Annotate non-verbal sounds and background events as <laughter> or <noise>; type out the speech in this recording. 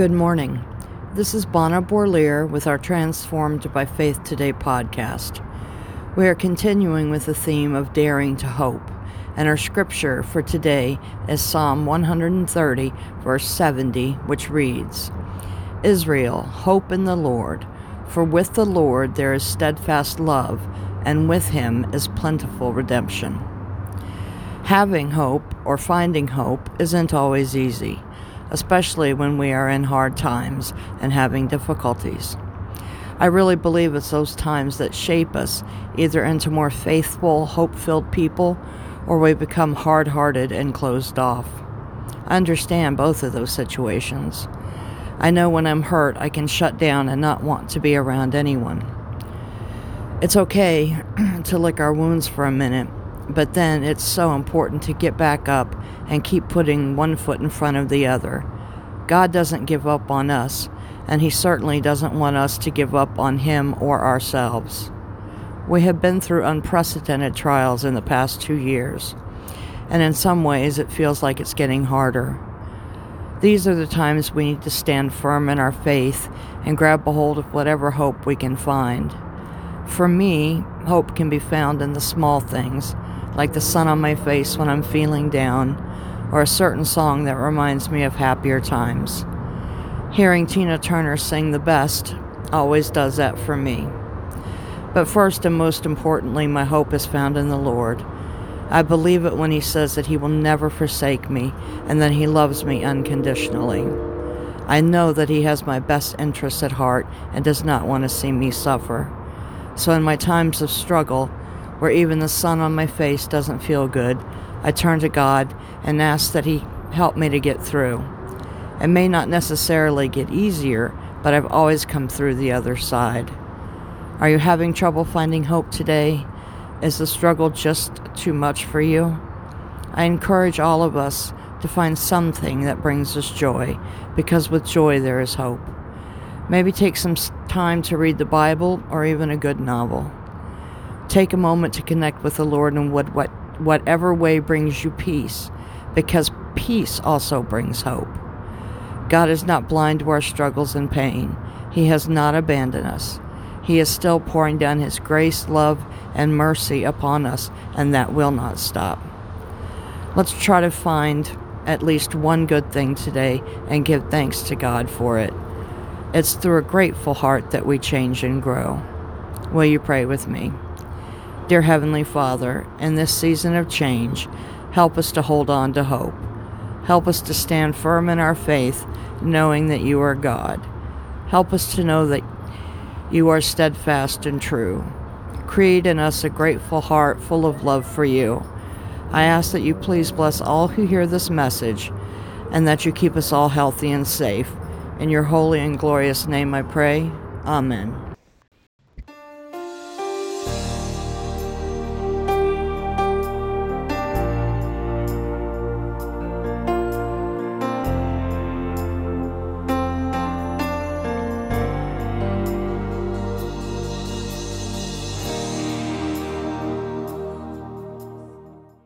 Good morning. This is Bona Bourlier with our Transformed by Faith Today podcast. We are continuing with the theme of daring to hope, and our scripture for today is Psalm 130, verse 70, which reads Israel, hope in the Lord, for with the Lord there is steadfast love, and with him is plentiful redemption. Having hope or finding hope isn't always easy especially when we are in hard times and having difficulties. I really believe it's those times that shape us either into more faithful, hope filled people or we become hard hearted and closed off. I understand both of those situations. I know when I'm hurt, I can shut down and not want to be around anyone. It's okay <clears throat> to lick our wounds for a minute but then it's so important to get back up and keep putting one foot in front of the other. God doesn't give up on us, and He certainly doesn't want us to give up on Him or ourselves. We have been through unprecedented trials in the past two years, and in some ways it feels like it's getting harder. These are the times we need to stand firm in our faith and grab a hold of whatever hope we can find. For me, hope can be found in the small things like the sun on my face when I'm feeling down, or a certain song that reminds me of happier times. Hearing Tina Turner sing the best always does that for me. But first and most importantly, my hope is found in the Lord. I believe it when He says that He will never forsake me and that He loves me unconditionally. I know that He has my best interests at heart and does not want to see me suffer. So, in my times of struggle, where even the sun on my face doesn't feel good, I turn to God and ask that He help me to get through. It may not necessarily get easier, but I've always come through the other side. Are you having trouble finding hope today? Is the struggle just too much for you? I encourage all of us to find something that brings us joy, because with joy there is hope. Maybe take some time to read the Bible or even a good novel. Take a moment to connect with the Lord in what, what, whatever way brings you peace, because peace also brings hope. God is not blind to our struggles and pain. He has not abandoned us. He is still pouring down His grace, love, and mercy upon us, and that will not stop. Let's try to find at least one good thing today and give thanks to God for it. It's through a grateful heart that we change and grow. Will you pray with me? Dear Heavenly Father, in this season of change, help us to hold on to hope. Help us to stand firm in our faith, knowing that you are God. Help us to know that you are steadfast and true. Create in us a grateful heart full of love for you. I ask that you please bless all who hear this message and that you keep us all healthy and safe. In your holy and glorious name I pray. Amen.